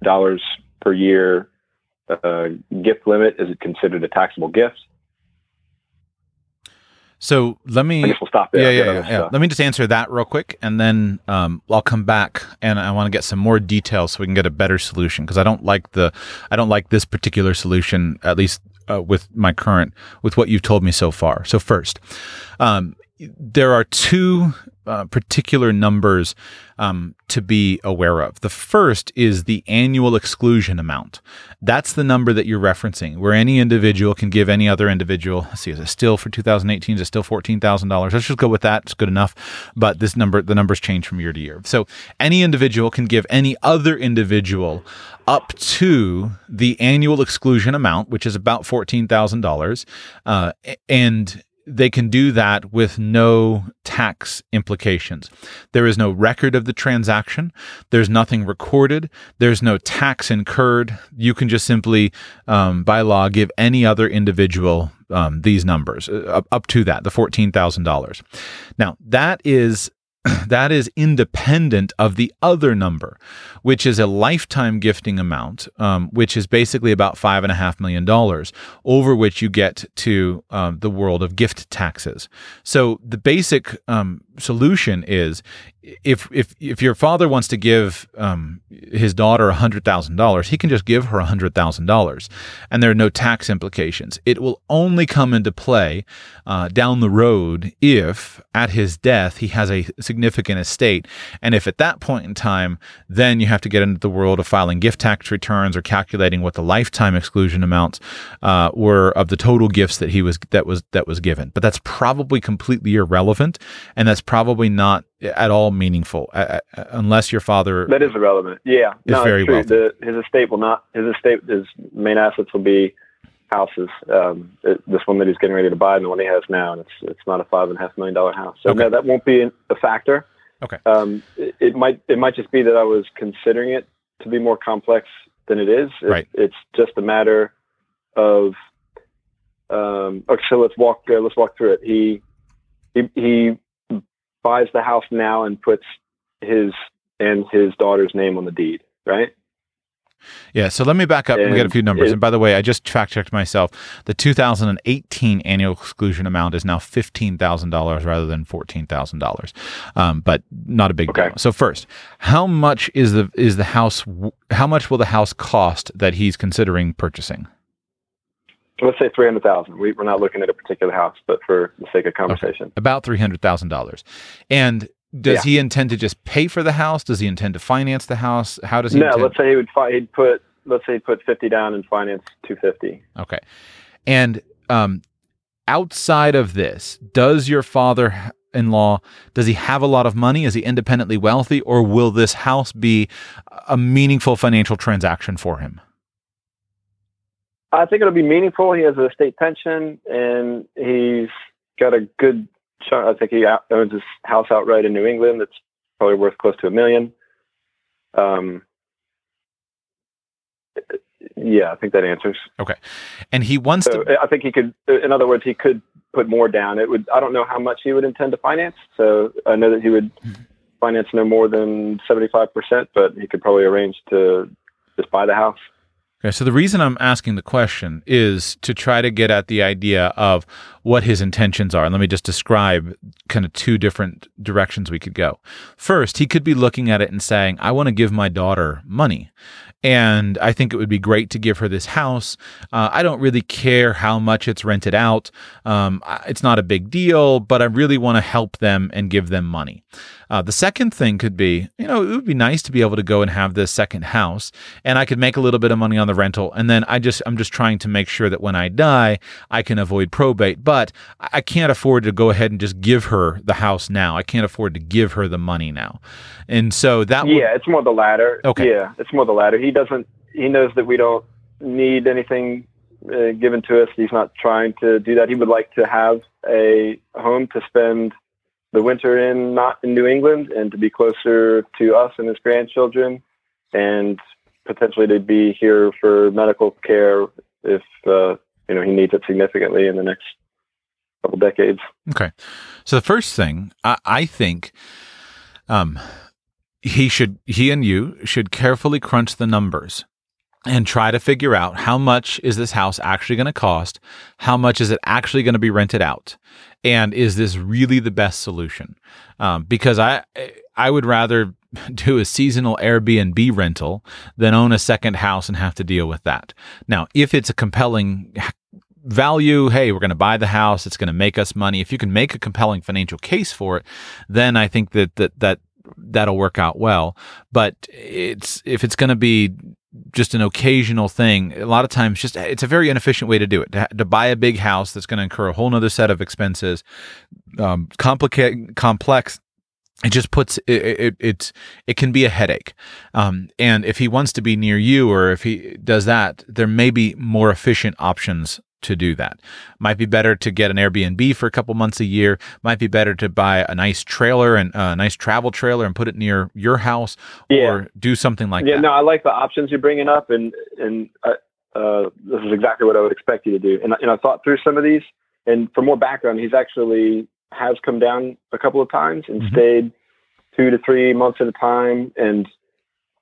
dollars per year uh, gift limit, is it considered a taxable gift? So let me. I guess we'll stop there. Yeah, yeah, yeah, yeah. Let me just answer that real quick, and then um, I'll come back and I want to get some more details so we can get a better solution because I don't like the I don't like this particular solution at least uh, with my current with what you've told me so far. So first, um, there are two uh, particular numbers um, to be aware of. The first is the annual exclusion amount. That's the number that you're referencing, where any individual can give any other individual. Let's see, is it still for 2018? Is it still fourteen thousand dollars? Let's just go with that. It's good enough. But this number, the numbers change from year to year. So any individual can give any other individual up to the annual exclusion amount, which is about fourteen thousand uh, dollars, and they can do that with no tax implications. There is no record of the transaction. There's nothing recorded. There's no tax incurred. You can just simply, um, by law, give any other individual um, these numbers uh, up, to that, the $14,000. Now, that is that is independent of the other number, which is a lifetime gifting amount, um, which is basically about five and a half million dollars, over which you get to um, the world of gift taxes. So the basic um, solution is if if if your father wants to give um, his daughter hundred thousand dollars, he can just give her hundred thousand dollars, and there are no tax implications. It will only come into play uh, down the road if, at his death, he has a significant estate, and if at that point in time, then you have to get into the world of filing gift tax returns or calculating what the lifetime exclusion amounts uh, were of the total gifts that he was that was that was given. But that's probably completely irrelevant, and that's probably not at all meaningful uh, uh, unless your father that is irrelevant. Yeah. Is no, very well the, his estate will not his estate his main assets will be houses. Um, it, this one that he's getting ready to buy and the one he has now and it's it's not a five and a half million dollar house. So okay. no that won't be a factor. Okay. Um, it, it, might it might just be that i was considering it to be more complex than it is. It, right. it's just a matter of um, okay so let's walk uh, let's walk through it. He he, he buys the house now and puts his and his daughter's name on the deed, right? Yeah, so let me back up and, and get a few numbers. It, and by the way, I just fact checked myself. The 2018 annual exclusion amount is now $15,000 rather than $14,000. Um, but not a big okay. deal. So first, how much is the is the house how much will the house cost that he's considering purchasing? Let's say 300000 we, We're not looking at a particular house, but for the sake of conversation. Okay. About $300,000. And does yeah. he intend to just pay for the house? Does he intend to finance the house? How does he? No, intend- let's say he would. Fi- he'd put. Let's say he'd put fifty down and finance two fifty. Okay, and um, outside of this, does your father-in-law does he have a lot of money? Is he independently wealthy, or will this house be a meaningful financial transaction for him? I think it'll be meaningful. He has a state pension and he's got a good chunk. I think he owns his house outright in New England. That's probably worth close to a million. Um, yeah, I think that answers. Okay, and he wants so to. I think he could. In other words, he could put more down. It would. I don't know how much he would intend to finance. So I know that he would finance no more than seventy-five percent, but he could probably arrange to just buy the house. Okay, so the reason I'm asking the question is to try to get at the idea of what his intentions are. And let me just describe kind of two different directions we could go. First, he could be looking at it and saying, I want to give my daughter money. And I think it would be great to give her this house. Uh, I don't really care how much it's rented out. Um, it's not a big deal, but I really want to help them and give them money. Uh, the second thing could be, you know, it would be nice to be able to go and have this second house, and I could make a little bit of money on the rental, and then I just I'm just trying to make sure that when I die, I can avoid probate. But I can't afford to go ahead and just give her the house now. I can't afford to give her the money now, and so that yeah, would, it's more the latter. Okay, yeah, it's more the latter. He doesn't. He knows that we don't need anything uh, given to us. He's not trying to do that. He would like to have a home to spend the winter in not in New England and to be closer to us and his grandchildren and potentially to be here for medical care if uh, you know he needs it significantly in the next couple decades. Okay, so the first thing I, I think um, he should he and you should carefully crunch the numbers and try to figure out how much is this house actually going to cost how much is it actually going to be rented out and is this really the best solution? Um, because i i would rather do a seasonal airbnb rental than own a second house and have to deal with that. Now if it's a compelling value hey we're going to buy the house it's going to make us money. If you can make a compelling financial case for it then i think that that that that'll work out well but it's if it's going to be just an occasional thing. A lot of times, just it's a very inefficient way to do it. To, to buy a big house that's going to incur a whole nother set of expenses, um, complicate, complex. It just puts it, it, it, it can be a headache. Um, and if he wants to be near you, or if he does that, there may be more efficient options to do that. Might be better to get an Airbnb for a couple months a year. Might be better to buy a nice trailer and uh, a nice travel trailer and put it near your house, Yeah. or do something like yeah, that. Yeah, no, I like the options you're bringing up, and and uh, uh, this is exactly what I would expect you to do. And, I- and I thought through some of these, and for more background, he's actually has come down a couple of times and Mhm. stayed two to three months at a time, and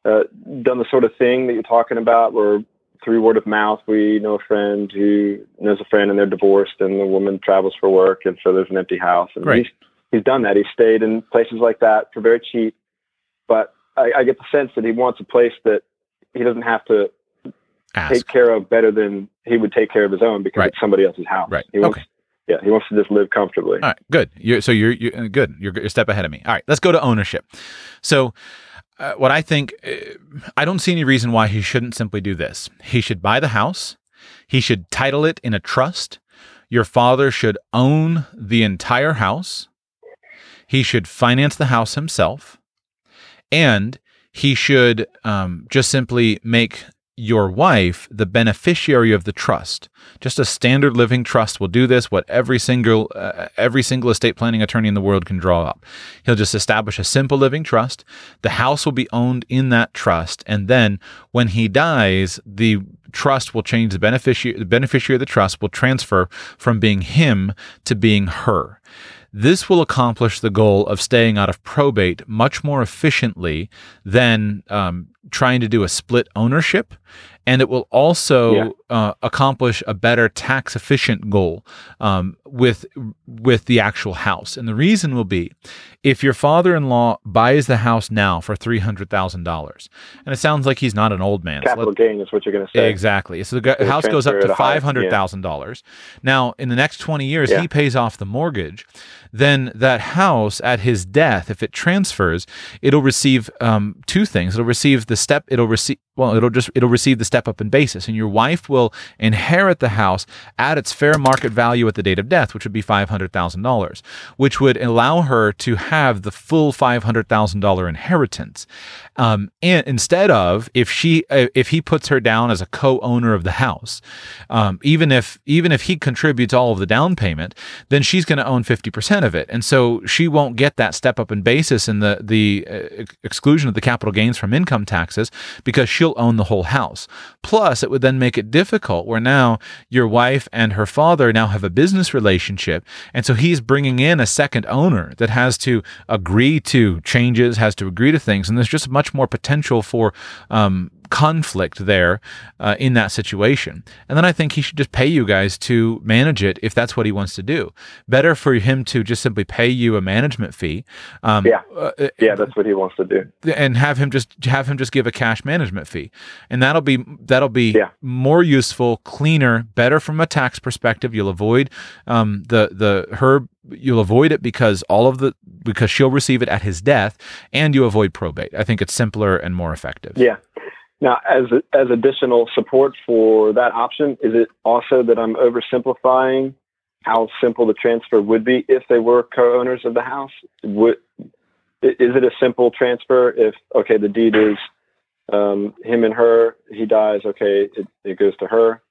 uh, done the sort of thing that you're talking about, where through word of mouth, we know a friend who knows a friend, and they're divorced, and the woman travels for work, and so there's an empty house. And Great. he's he's done that. He's stayed in places like that for very cheap, but I, I get the sense that he wants a place that he doesn't have to Ask. take care of better than he would take care of his own because Right. it's somebody else's house. Right. He wants, Okay. Yeah, he wants to just live comfortably. All right, good. You're, so you're, you're good. You're, you're a step ahead of me. All right, let's go to ownership. So, uh, what I think, uh, I don't see any reason why he shouldn't simply do this. He should buy the house. He should title it in a trust. Your father should own the entire house. He should finance the house himself, and he should um, just simply make your wife the beneficiary of the trust. Just a standard living trust will do this. What every single uh, every single estate planning attorney in the world can draw up. He'll just establish a simple living trust. The house will be owned in that trust, and then when he dies, the trust will change. The beneficiary the beneficiary of the trust will transfer from being him to being her. This will accomplish the goal of staying out of probate much more efficiently than um, trying to do a split ownership. And it will also Yeah. uh, accomplish a better tax efficient goal um, with with the actual house. And the reason will be if your father in law buys the house now for three hundred thousand dollars, and it sounds like he's not an old man. so Capital let- gain is what you're going to say. Exactly. So the house goes up to five hundred thousand dollars. Now, in the next twenty years, Yeah. he pays off the mortgage. Then that house, at his death, if it transfers, it'll receive um, two things. It'll receive the step. It'll receive. Well, it'll just it'll receive the step up in basis, and your wife will inherit the house at its fair market value at the date of death, which would be five hundred thousand dollars, which would allow her to have the full five hundred thousand dollar inheritance. Um, and instead of if she uh, if he puts her down as a co-owner of the house, um, even if even if he contributes all of the down payment, then she's going to own fifty percent of it, and so she won't get that step up in basis and the the uh, exclusion of the capital gains from income taxes because she'll own the whole house. Plus, it would then make it difficult where now your wife and her father now have a business relationship, and so he's bringing in a second owner that has to agree to changes, has to agree to things, and there's just much more potential for um, conflict there uh, in that situation. And then I think he should just pay you guys to manage it if that's what he wants to do. Better for him to just simply pay you a management fee. Um, Yeah. uh, Yeah, that's what he wants to do. and have him just have him just give a cash management fee and that'll be that'll be Yeah. more useful cleaner better from a tax perspective you'll avoid um, the the her you'll avoid it because all of the because she'll receive it at his death and you avoid probate i think it's simpler and more effective Yeah. Now, as as additional support for that option, is it also that I'm oversimplifying how simple the transfer would be if they were co-owners of the house? Would is it a simple transfer if okay, the deed is um, him and her, he dies, okay, it, it goes to her.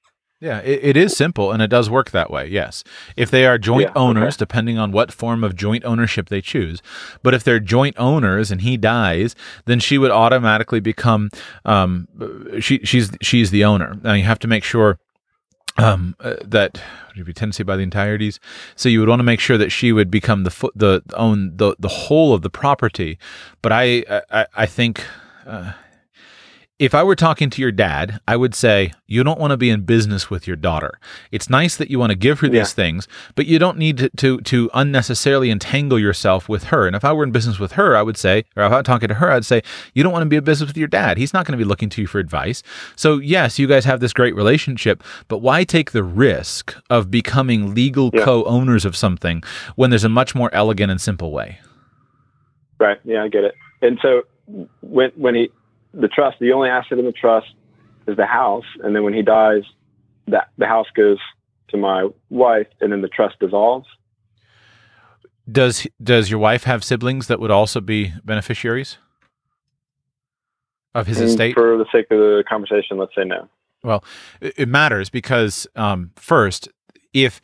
Yeah, it, it is simple and it does work that way. Yes. If they are joint Yeah, okay. owners, depending on what form of joint ownership they choose, but if they're joint owners and he dies, then she would automatically become um, she she's she's the owner. Now you have to make sure um, uh, that would be tenancy by the entireties. So you would want to make sure that she would become the fo- the own the the whole of the property. But I I, I think. Uh, if I were talking to your dad, I would say, you don't want to be in business with your daughter. It's nice that you want to give her these things, but you don't need to, to, to unnecessarily entangle yourself with her. And if I were in business with her, I would say, or if I were talking to her, I'd say, you don't want to be in business with your dad. He's not going to be looking to you for advice. So, yes, you guys have this great relationship, but why take the risk of becoming legal Yeah. co owners of something when there's a much more elegant and simple way? Right. Yeah, I get it. And so when when he the trust, the only asset in the trust is the house, and then when he dies, that the house goes to my wife, and then the trust dissolves. Does does your wife have siblings that would also be beneficiaries of his And estate? For the sake of the conversation, let's say no. Well, it matters because um, first, if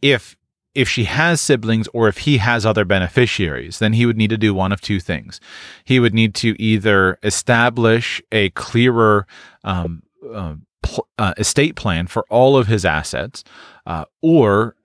if if she has siblings or if he has other beneficiaries, then he would need to do one of two things. He would need to either establish a clearer um, uh, pl- uh, estate plan for all of his assets, uh, or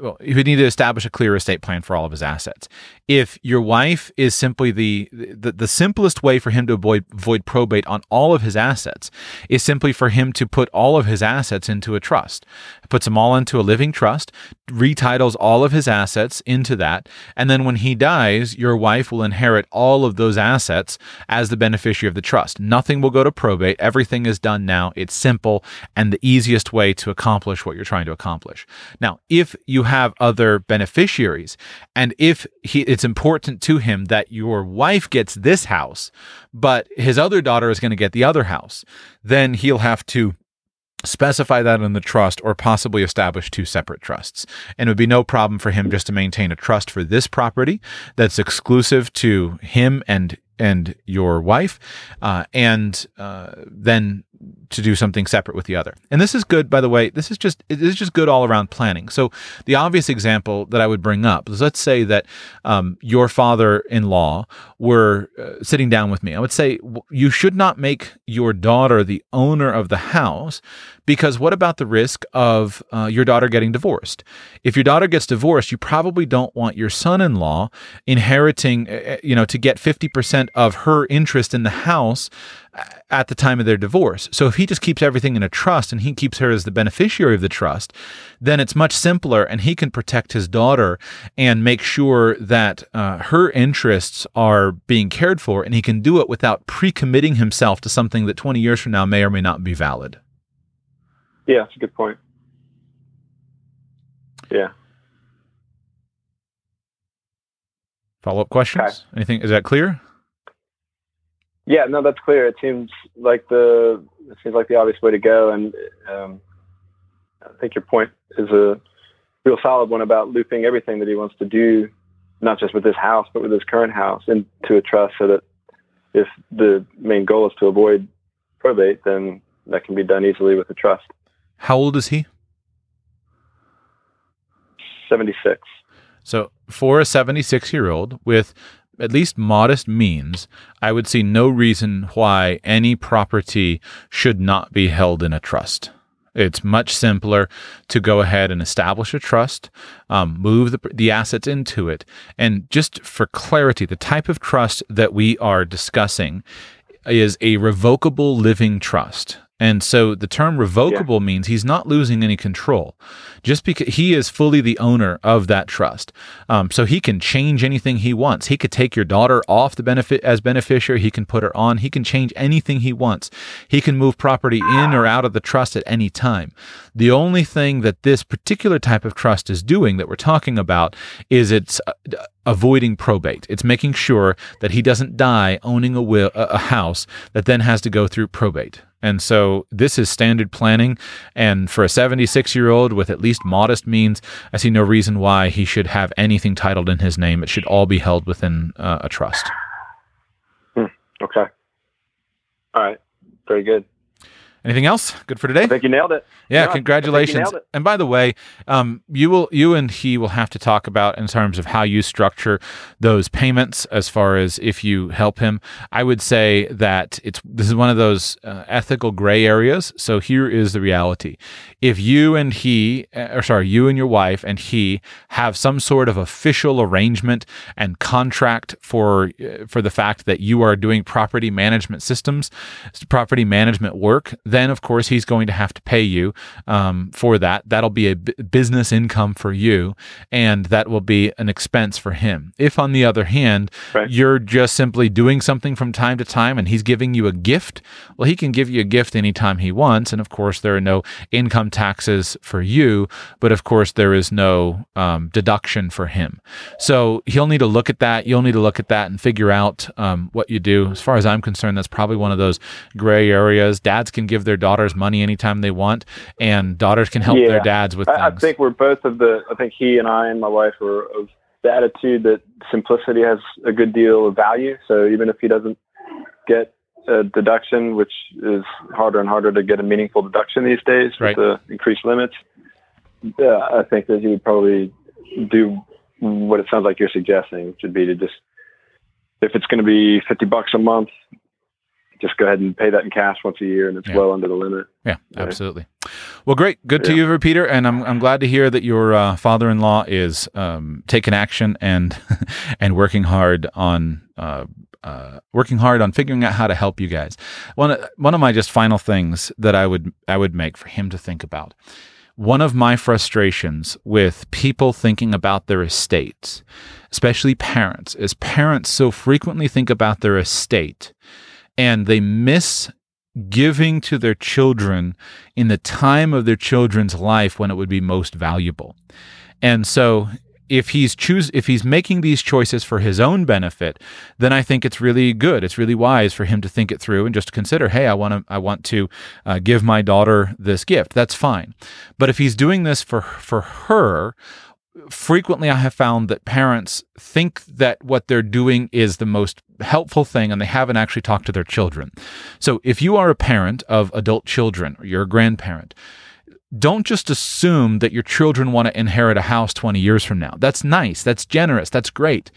well, he would need to establish a clear estate plan for all of his assets. If your wife is simply the, the the simplest way for him to avoid avoid probate on all of his assets is simply for him to put all of his assets into a trust. Puts them all into a living trust, retitles all of his assets into that, and then when he dies, your wife will inherit all of those assets as the beneficiary of the trust. Nothing will go to probate. Everything is done now. It's simple and the easiest way to accomplish what you're trying to accomplish. Now, if you have other beneficiaries and if he it's important to him that your wife gets this house, but his other daughter is going to get the other house, then he'll have to specify that in the trust or possibly establish two separate trusts. And it would be no problem for him just to maintain a trust for this property that's exclusive to him and and your wife, uh, and uh, then to do something separate with the other. And this is good, by the way. This is just it is just good all around planning. So the obvious example that I would bring up is let's say that um, your father-in-law were uh, sitting down with me. I would say you should not make your daughter the owner of the house because what about the risk of uh, your daughter getting divorced? If your daughter gets divorced, you probably don't want your son-in-law inheriting, uh, uh, you know, to get fifty percent of her interest in the house at the time of their divorce. So if he just keeps everything in a trust and he keeps her as the beneficiary of the trust, then it's much simpler and he can protect his daughter and make sure that uh, her interests are being cared for and he can do it without pre-committing himself to something that 20 years from now may or may not be valid. Yeah, that's a good point. Yeah. Follow-up questions? Okay. Anything is that clear? Yeah, no, that's clear. It seems like the it seems like the obvious way to go, and um, I think your point is a real solid one about looping everything that he wants to do, not just with this house, but with his current house, into a trust, so that if the main goal is to avoid probate, then that can be done easily with a trust. How old is he? Seventy six. So for a seventy six year old with at least modest means, I would see no reason why any property should not be held in a trust. It's much simpler to go ahead and establish a trust, um, move the, the assets into it. And just for clarity, the type of trust that we are discussing is a revocable living trust. And so the term revocable yeah. means he's not losing any control, just because he is fully the owner of that trust. Um, so he can change anything he wants. He could take your daughter off the benefit as beneficiary. He can put her on. He can change anything he wants. He can move property in or out of the trust at any time. The only thing that this particular type of trust is doing that we're talking about is it's uh, avoiding probate. It's making sure that he doesn't die owning a will, a house that then has to go through probate. And so this is standard planning. And for a 76 year old with at least modest means, I see no reason why he should have anything titled in his name. It should all be held within uh, a trust. Hmm. Okay. All right. Very good. Anything else? Good for today. I think you nailed it. Yeah, yeah congratulations. And by the way, um, you will, you and he will have to talk about in terms of how you structure those payments. As far as if you help him, I would say that it's this is one of those uh, ethical gray areas. So here is the reality: if you and he, uh, or sorry, you and your wife and he have some sort of official arrangement and contract for uh, for the fact that you are doing property management systems, property management work then of course he's going to have to pay you um, for that. That'll be a b- business income for you, and that will be an expense for him. If, on the other hand, right. you're just simply doing something from time to time and he's giving you a gift, well, he can give you a gift anytime he wants. And of course, there are no income taxes for you, but of course, there is no um, deduction for him. So he'll need to look at that. You'll need to look at that and figure out um, what you do. As far as I'm concerned, that's probably one of those gray areas. Dads can give give their daughters money anytime they want, and daughters can help yeah. their dads with I, I, think we're both of the. I think he and I and my wife are of the attitude that simplicity has a good deal of value. So even if he doesn't get a deduction, which is harder and harder to get a meaningful deduction these days Right. with the increased limits. Yeah, I think that he would probably do what it sounds like you're suggesting, which would be to just, if it's going to be 50 bucks a month, just go ahead and pay that in cash once a year and it's Yeah. well under the limit. Yeah, Right. absolutely. Well, great. Good to Yeah. you, Peter. And I'm, I'm glad to hear that your uh, father-in-law is um, taking action and and working hard on uh, uh, working hard on figuring out how to help you guys. One one of my just final things that I would I would make for him to think about. One of my frustrations with people thinking about their estates, especially parents, is parents so frequently think about their estate and they miss giving to their children in the time of their children's life when it would be most valuable. And so if he's choose if he's making these choices for his own benefit, then I think it's really good. It's really wise for him to think it through and just consider, hey, I want to I want to uh, give my daughter this gift. That's fine. But if he's doing this for for her, frequently I have found that parents think that what they're doing is the most helpful thing and they haven't actually talked to their children. So if you are a parent of adult children or you're a grandparent, don't just assume that your children want to inherit a house 20 years from now. That's nice. That's generous. That's great.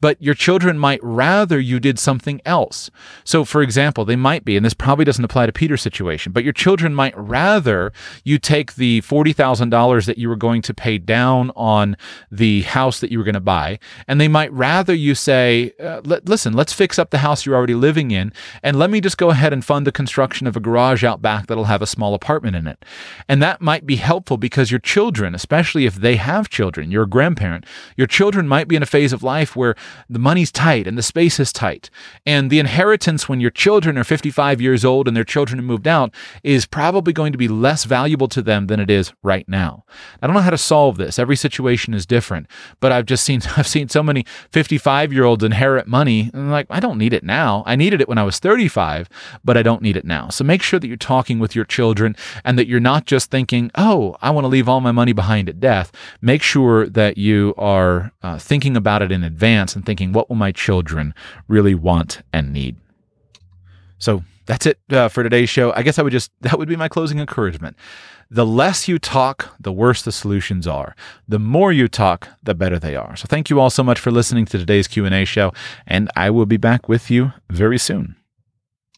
But your children might rather you did something else. So, for example, they might be, and this probably doesn't apply to Peter's situation, but your children might rather you take the $40,000 that you were going to pay down on the house that you were going to buy, and they might rather you say, uh, "Let- listen, let's fix up the house you're already living in, and let me just go ahead and fund the construction of a garage out back that'll have a small apartment in it. And that might be helpful because your children, especially if they have children, you're a grandparent, your children might be in a phase of life where the money's tight and the space is tight. And the inheritance when your children are 55 years old and their children have moved out is probably going to be less valuable to them than it is right now. I don't know how to solve this. Every situation is different, but I've just seen I've seen so many 55 year olds inherit money and like I don't need it now. I needed it when I was 35, but I don't need it now. So make sure that you're talking with your children and that you're not just thinking, "Oh, I want to leave all my money behind at death." Make sure that you are uh, thinking about it in advance and thinking, "What will my children really want and need?" So that's it uh, for today's show. I guess I would just that would be my closing encouragement. The less you talk, the worse the solutions are. The more you talk, the better they are. So thank you all so much for listening to today's Q&A show and I will be back with you very soon.